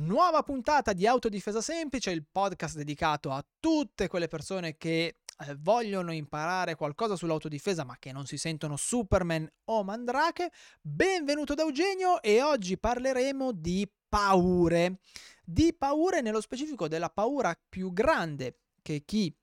Nuova puntata di Autodifesa Semplice, il podcast dedicato a tutte quelle persone che eh, vogliono imparare qualcosa sull'autodifesa ma che non si sentono Superman o Mandrake. Benvenuto da Eugenio e oggi parleremo di paure. Di paure nello specifico della paura più grande che chi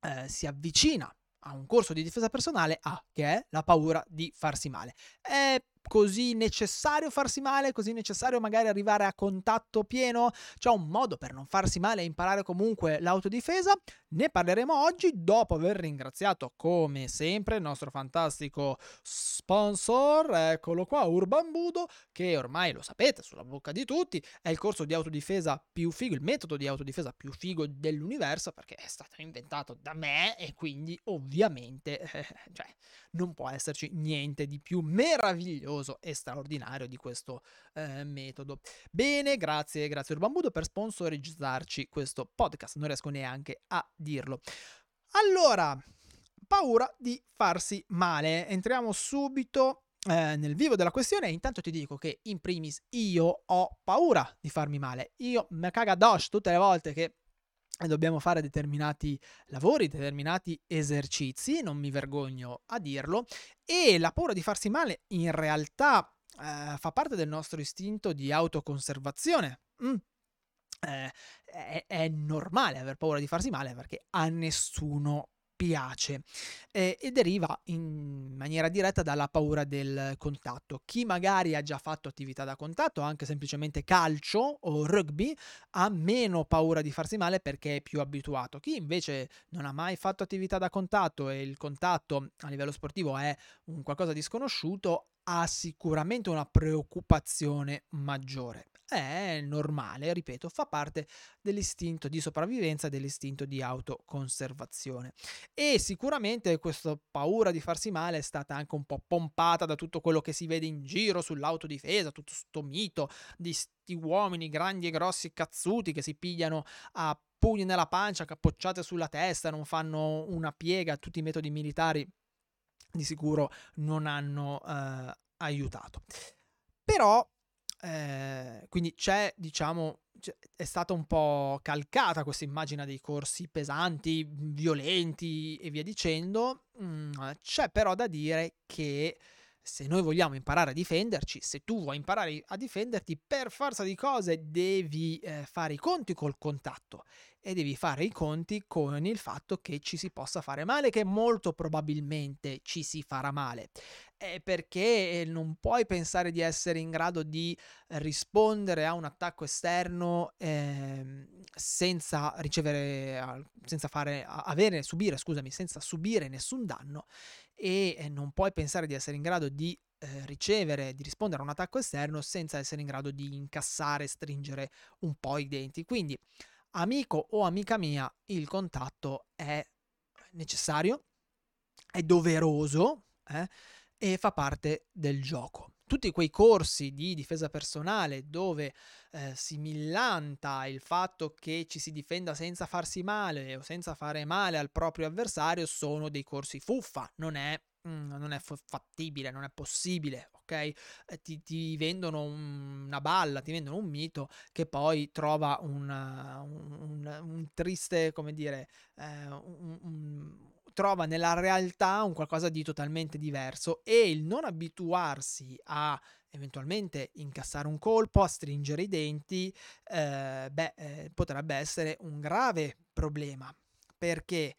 eh, si avvicina a un corso di difesa personale ha, che è la paura di farsi male. È così necessario farsi male, così necessario magari arrivare a contatto pieno, c'è un modo per non farsi male e imparare comunque l'autodifesa, ne parleremo oggi dopo aver ringraziato come sempre il nostro fantastico sponsor, eccolo qua, Urban Budo, che ormai lo sapete sulla bocca di tutti, è il corso di autodifesa più figo, il metodo di autodifesa più figo dell'universo perché è stato inventato da me e quindi ovviamente eh, cioè, non può esserci niente di più meraviglioso e straordinario di questo eh, metodo. Bene, grazie, grazie Urban Budo per sponsorizzarci questo podcast, non riesco neanche a dirlo. Allora, paura di farsi male. Entriamo subito eh, nel vivo della questione intanto ti dico che in primis io ho paura di farmi male. Io me caga dosh tutte le volte che dobbiamo fare determinati lavori, determinati esercizi, non mi vergogno a dirlo, e la paura di farsi male in realtà eh, fa parte del nostro istinto di autoconservazione. Mm. Eh, è, è, normale aver paura di farsi male perché a nessuno piace eh, e deriva in maniera diretta dalla paura del contatto. Chi magari ha già fatto attività da contatto, anche semplicemente calcio o rugby, ha meno paura di farsi male perché è più abituato. Chi invece non ha mai fatto attività da contatto e il contatto a livello sportivo è un qualcosa di sconosciuto, ha sicuramente una preoccupazione maggiore è normale, ripeto, fa parte dell'istinto di sopravvivenza, dell'istinto di autoconservazione. E sicuramente questa paura di farsi male è stata anche un po' pompata da tutto quello che si vede in giro sull'autodifesa, tutto questo mito di sti uomini grandi e grossi cazzuti che si pigliano a pugni nella pancia, cappocciate sulla testa, non fanno una piega, tutti i metodi militari di sicuro non hanno eh, aiutato. Però eh, quindi c'è, diciamo, c'è, è stata un po' calcata questa immagine dei corsi pesanti, violenti e via dicendo. Mm, c'è però da dire che se noi vogliamo imparare a difenderci, se tu vuoi imparare a difenderti, per forza di cose devi eh, fare i conti col contatto e devi fare i conti con il fatto che ci si possa fare male, che molto probabilmente ci si farà male. Eh, perché non puoi pensare di essere in grado di rispondere a un attacco esterno eh, senza ricevere, senza fare, avere, subire, scusami, senza subire nessun danno e eh, non puoi pensare di essere in grado di eh, ricevere, di rispondere a un attacco esterno senza essere in grado di incassare, stringere un po' i denti. Quindi amico o amica mia, il contatto è necessario, è doveroso eh, e fa parte del gioco. Tutti quei corsi di difesa personale dove eh, si millanta il fatto che ci si difenda senza farsi male o senza fare male al proprio avversario sono dei corsi fuffa, non è mm, non è fattibile, non è possibile, ok? Eh, ti, ti, vendono una balla, ti vendono un mito che poi trova una, un, un, triste, come dire, eh, un, un, trova nella realtà un qualcosa di totalmente diverso e il non abituarsi a eventualmente incassare un colpo, a stringere i denti, eh, beh, eh, potrebbe essere un grave problema. Perché?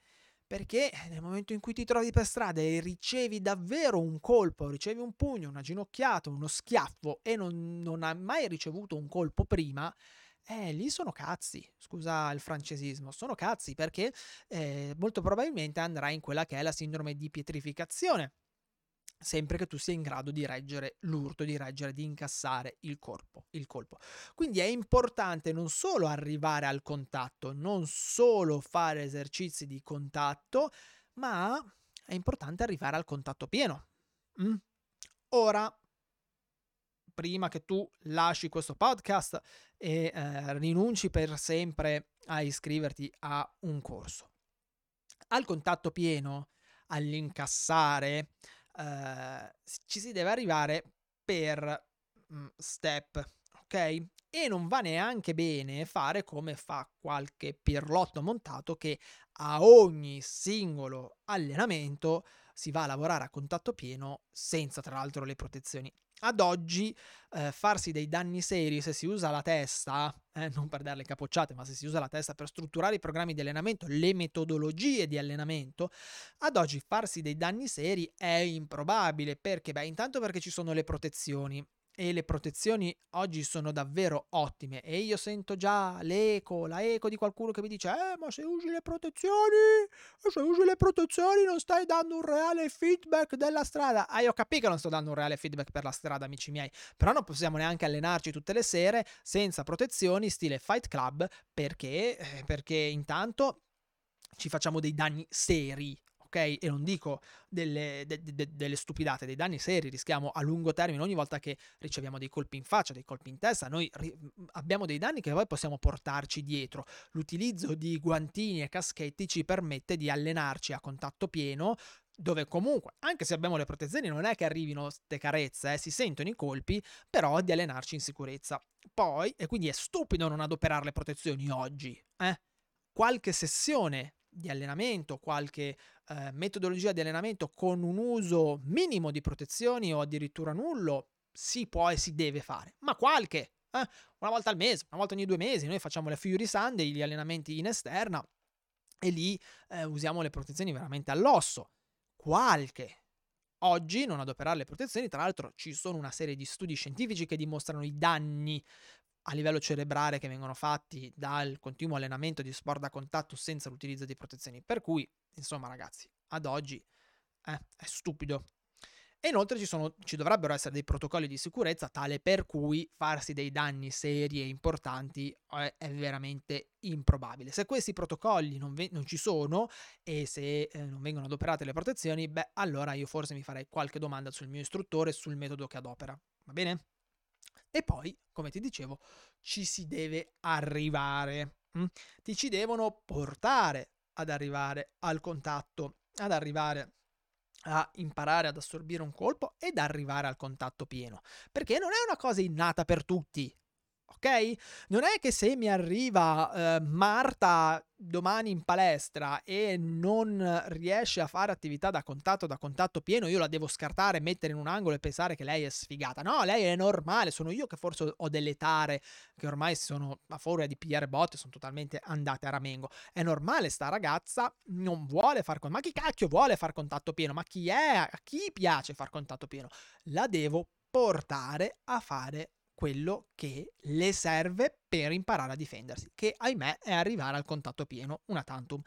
Perché nel momento in cui ti trovi per strada e ricevi davvero un colpo, ricevi un pugno, una ginocchiata, uno schiaffo e non, non hai mai ricevuto un colpo prima, eh, lì sono cazzi, scusa il francesismo, sono cazzi perché eh, molto probabilmente andrai in quella che è la sindrome di pietrificazione, sempre che tu sia in grado di reggere l'urto, di reggere, di incassare il, corpo, il colpo. Quindi è importante non solo arrivare al contatto, non solo fare esercizi di contatto, ma è importante arrivare al contatto pieno. Mm? Ora, prima che tu lasci questo podcast e eh, rinunci per sempre a iscriverti a un corso. Al contatto pieno, all'incassare, eh, ci si deve arrivare per mm, step, ok? e non va neanche bene fare come fa qualche pirlotto montato che a ogni singolo allenamento si va a lavorare a contatto pieno senza tra l'altro le protezioni. Ad oggi eh, farsi dei danni seri se si usa la testa, eh, non per darle capocciate, ma se si usa la testa per strutturare i programmi di allenamento, le metodologie di allenamento, ad oggi farsi dei danni seri è improbabile. Perché, beh, intanto perché ci sono le protezioni e le protezioni oggi sono davvero ottime e io sento già l'eco, la eco di qualcuno che mi dice eh ma se usi le protezioni, se usi le protezioni non stai dando un reale feedback della strada. Ah io capisco che non sto dando un reale feedback per la strada amici miei, però non possiamo neanche allenarci tutte le sere senza protezioni stile Fight Club perché, eh, perché intanto ci facciamo dei danni seri e non dico delle, de, de, delle, stupidate, dei danni seri, rischiamo a lungo termine ogni volta che riceviamo dei colpi in faccia, dei colpi in testa, noi ri- abbiamo dei danni che poi possiamo portarci dietro. L'utilizzo di guantini e caschetti ci permette di allenarci a contatto pieno dove comunque, anche se abbiamo le protezioni, non è che arrivino ste carezze, eh, si sentono i colpi, però di allenarci in sicurezza. Poi, e quindi è stupido non adoperare le protezioni oggi, eh? Qualche sessione di allenamento, qualche eh, metodologia di allenamento con un uso minimo di protezioni o addirittura nullo, si può e si deve fare, ma qualche, eh, una volta al mese, una volta ogni due mesi, noi facciamo le Fury Sunday, gli allenamenti in esterna e lì eh, usiamo le protezioni veramente all'osso. Qualche. Oggi non adoperare le protezioni, tra l'altro ci sono una serie di studi scientifici che dimostrano i danni a livello cerebrale che vengono fatti dal continuo allenamento di sport da contatto senza l'utilizzo di protezioni. Per cui, insomma, ragazzi, ad oggi eh, è stupido. E inoltre ci, sono, ci, dovrebbero essere dei protocolli di sicurezza tale per cui farsi dei danni seri e importanti è, è veramente improbabile. Se questi protocolli non, ve- non ci sono e se eh, non vengono adoperate le protezioni, beh, allora io forse mi farei qualche domanda sul mio istruttore e sul metodo che adopera. Va bene? E poi, come ti dicevo, ci si deve arrivare. Mm? Ti ci devono portare ad arrivare al contatto, ad arrivare a imparare ad assorbire un colpo ed arrivare al contatto pieno. Perché non è una cosa innata per tutti ok? Non è che se mi arriva eh, Marta domani in palestra e non riesce a fare attività da contatto, da contatto pieno, io la devo scartare, mettere in un angolo e pensare che lei è sfigata. No, lei è normale, sono io che forse ho delle tare che ormai sono a furia di pigliare botte, sono totalmente andate a ramengo. È normale, sta ragazza non vuole far contatto, ma chi cacchio vuole far contatto pieno? Ma chi è? A chi piace far contatto pieno? La devo portare a fare quello che le serve per imparare a difendersi, che ahimè è arrivare al contatto pieno, una tantum.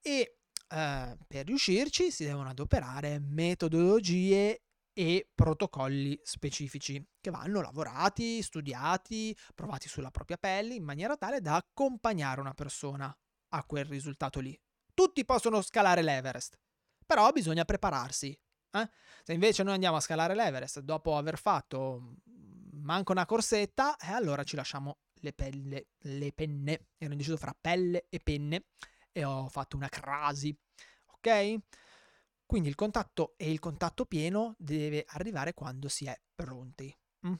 E eh, per riuscirci si devono adoperare metodologie e protocolli specifici che vanno lavorati, studiati, provati sulla propria pelle in maniera tale da accompagnare una persona a quel risultato lì. Tutti possono scalare l'Everest, però bisogna prepararsi. Eh? Se invece noi andiamo a scalare l'Everest dopo aver fatto manca una corsetta e allora ci lasciamo le, pelle, le penne. Ero indeciso fra pelle e penne e ho fatto una crasi. Ok? Quindi il contatto e il contatto pieno deve arrivare quando si è pronti. Mm?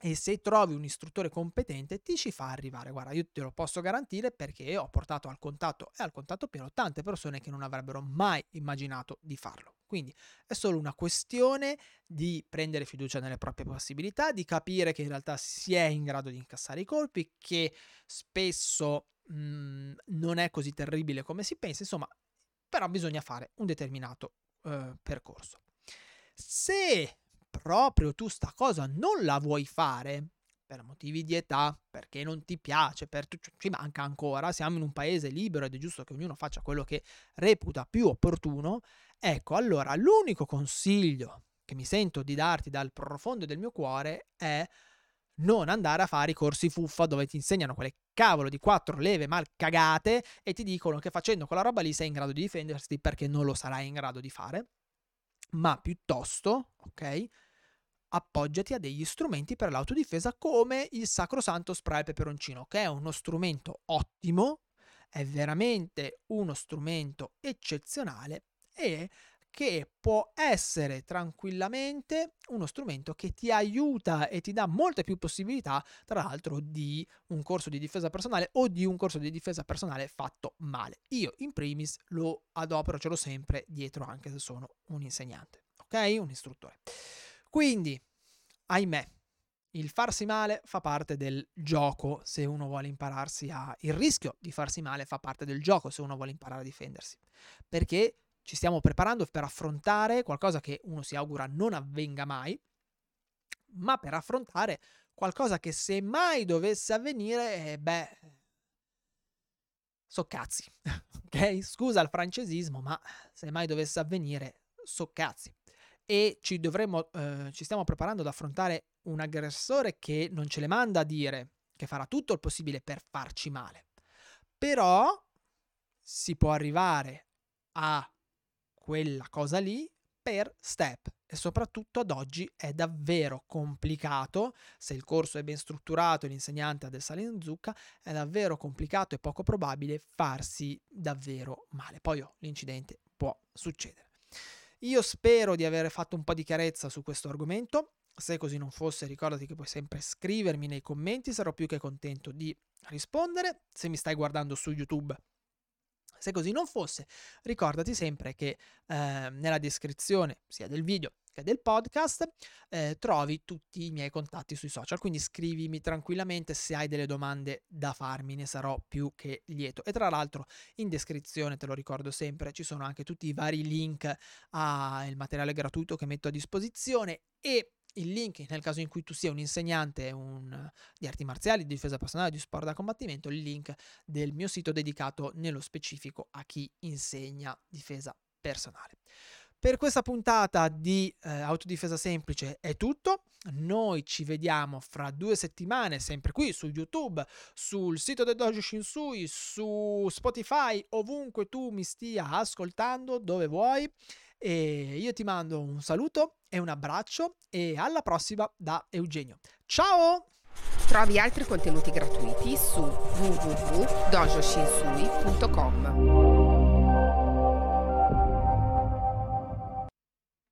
E se trovi un istruttore competente ti ci fa arrivare. Guarda, io te lo posso garantire perché ho portato al contatto e al contatto pieno tante persone che non avrebbero mai immaginato di farlo. Quindi è solo una questione di prendere fiducia nelle proprie possibilità, di capire che in realtà si è in grado di incassare i colpi, che spesso mh, mhmm, non è così terribile come si pensa, insomma, però bisogna fare un determinato eh, percorso. Se proprio tu sta cosa non la vuoi fare, per motivi di età, perché non ti piace, per ci manca ancora, siamo in un paese libero ed è giusto che ognuno faccia quello che reputa più opportuno, ecco, allora l'unico consiglio che mi sento di darti dal profondo del mio cuore è non andare a fare i corsi fuffa dove ti insegnano quelle cavolo di quattro leve mal cagate e ti dicono che facendo quella roba lì sei in grado di difenderti perché non lo sarai in grado di fare, ma piuttosto, ok? appoggiati a degli strumenti per l'autodifesa come il sacrosanto spray peperoncino, che è uno strumento ottimo, è veramente uno strumento eccezionale e che può essere tranquillamente uno strumento che ti aiuta e ti dà molte più possibilità, tra l'altro, di un corso di difesa personale o di un corso di difesa personale fatto male. Io in primis lo adopero, ce l'ho sempre dietro anche se sono un insegnante, ok? Un istruttore. Quindi, ahimè, il farsi male fa parte del gioco se uno vuole impararsi a... Il rischio di farsi male fa parte del gioco se uno vuole imparare a difendersi. Perché ci stiamo preparando per affrontare qualcosa che uno si augura non avvenga mai, ma per affrontare qualcosa che se mai dovesse avvenire, eh, beh, so cazzi, ok? Scusa il francesismo, ma se mai dovesse avvenire, so cazzi. E ci dovremmo, eh, ci stiamo preparando ad affrontare un aggressore che non ce le manda a dire, che farà tutto il possibile per farci male. Però si può arrivare a quella cosa lì per step e soprattutto ad oggi è davvero complicato, se il corso è ben strutturato e l'insegnante ha del sale in zucca, è davvero complicato e poco probabile farsi davvero male. Poi oh, l'incidente può succedere. Io spero di aver fatto un po' di chiarezza su questo argomento. Se così non fosse, ricordati che puoi sempre scrivermi nei commenti, sarò più che contento di rispondere. Se mi stai guardando su YouTube se così non fosse, ricordati sempre che eh, nella descrizione sia del video che del podcast eh, trovi tutti i miei contatti sui social, quindi scrivimi tranquillamente se hai delle domande da farmi, ne sarò più che lieto. E tra l'altro in descrizione, te lo ricordo sempre, ci sono anche tutti i vari link al materiale gratuito che metto a disposizione e il link nel caso in cui tu sia un insegnante un, di arti marziali, di difesa personale, di sport da combattimento, il link del mio sito dedicato nello specifico a chi insegna difesa personale. Per questa puntata di eh, Autodifesa Semplice è tutto. Noi ci vediamo fra due settimane, sempre qui su YouTube, sul sito del Dojo Shinsui, su Spotify, ovunque tu mi stia ascoltando, dove vuoi. E io ti mando un saluto e un abbraccio e alla prossima da Eugenio. Ciao! Trovi altri contenuti gratuiti su www.dojoshinsui.com.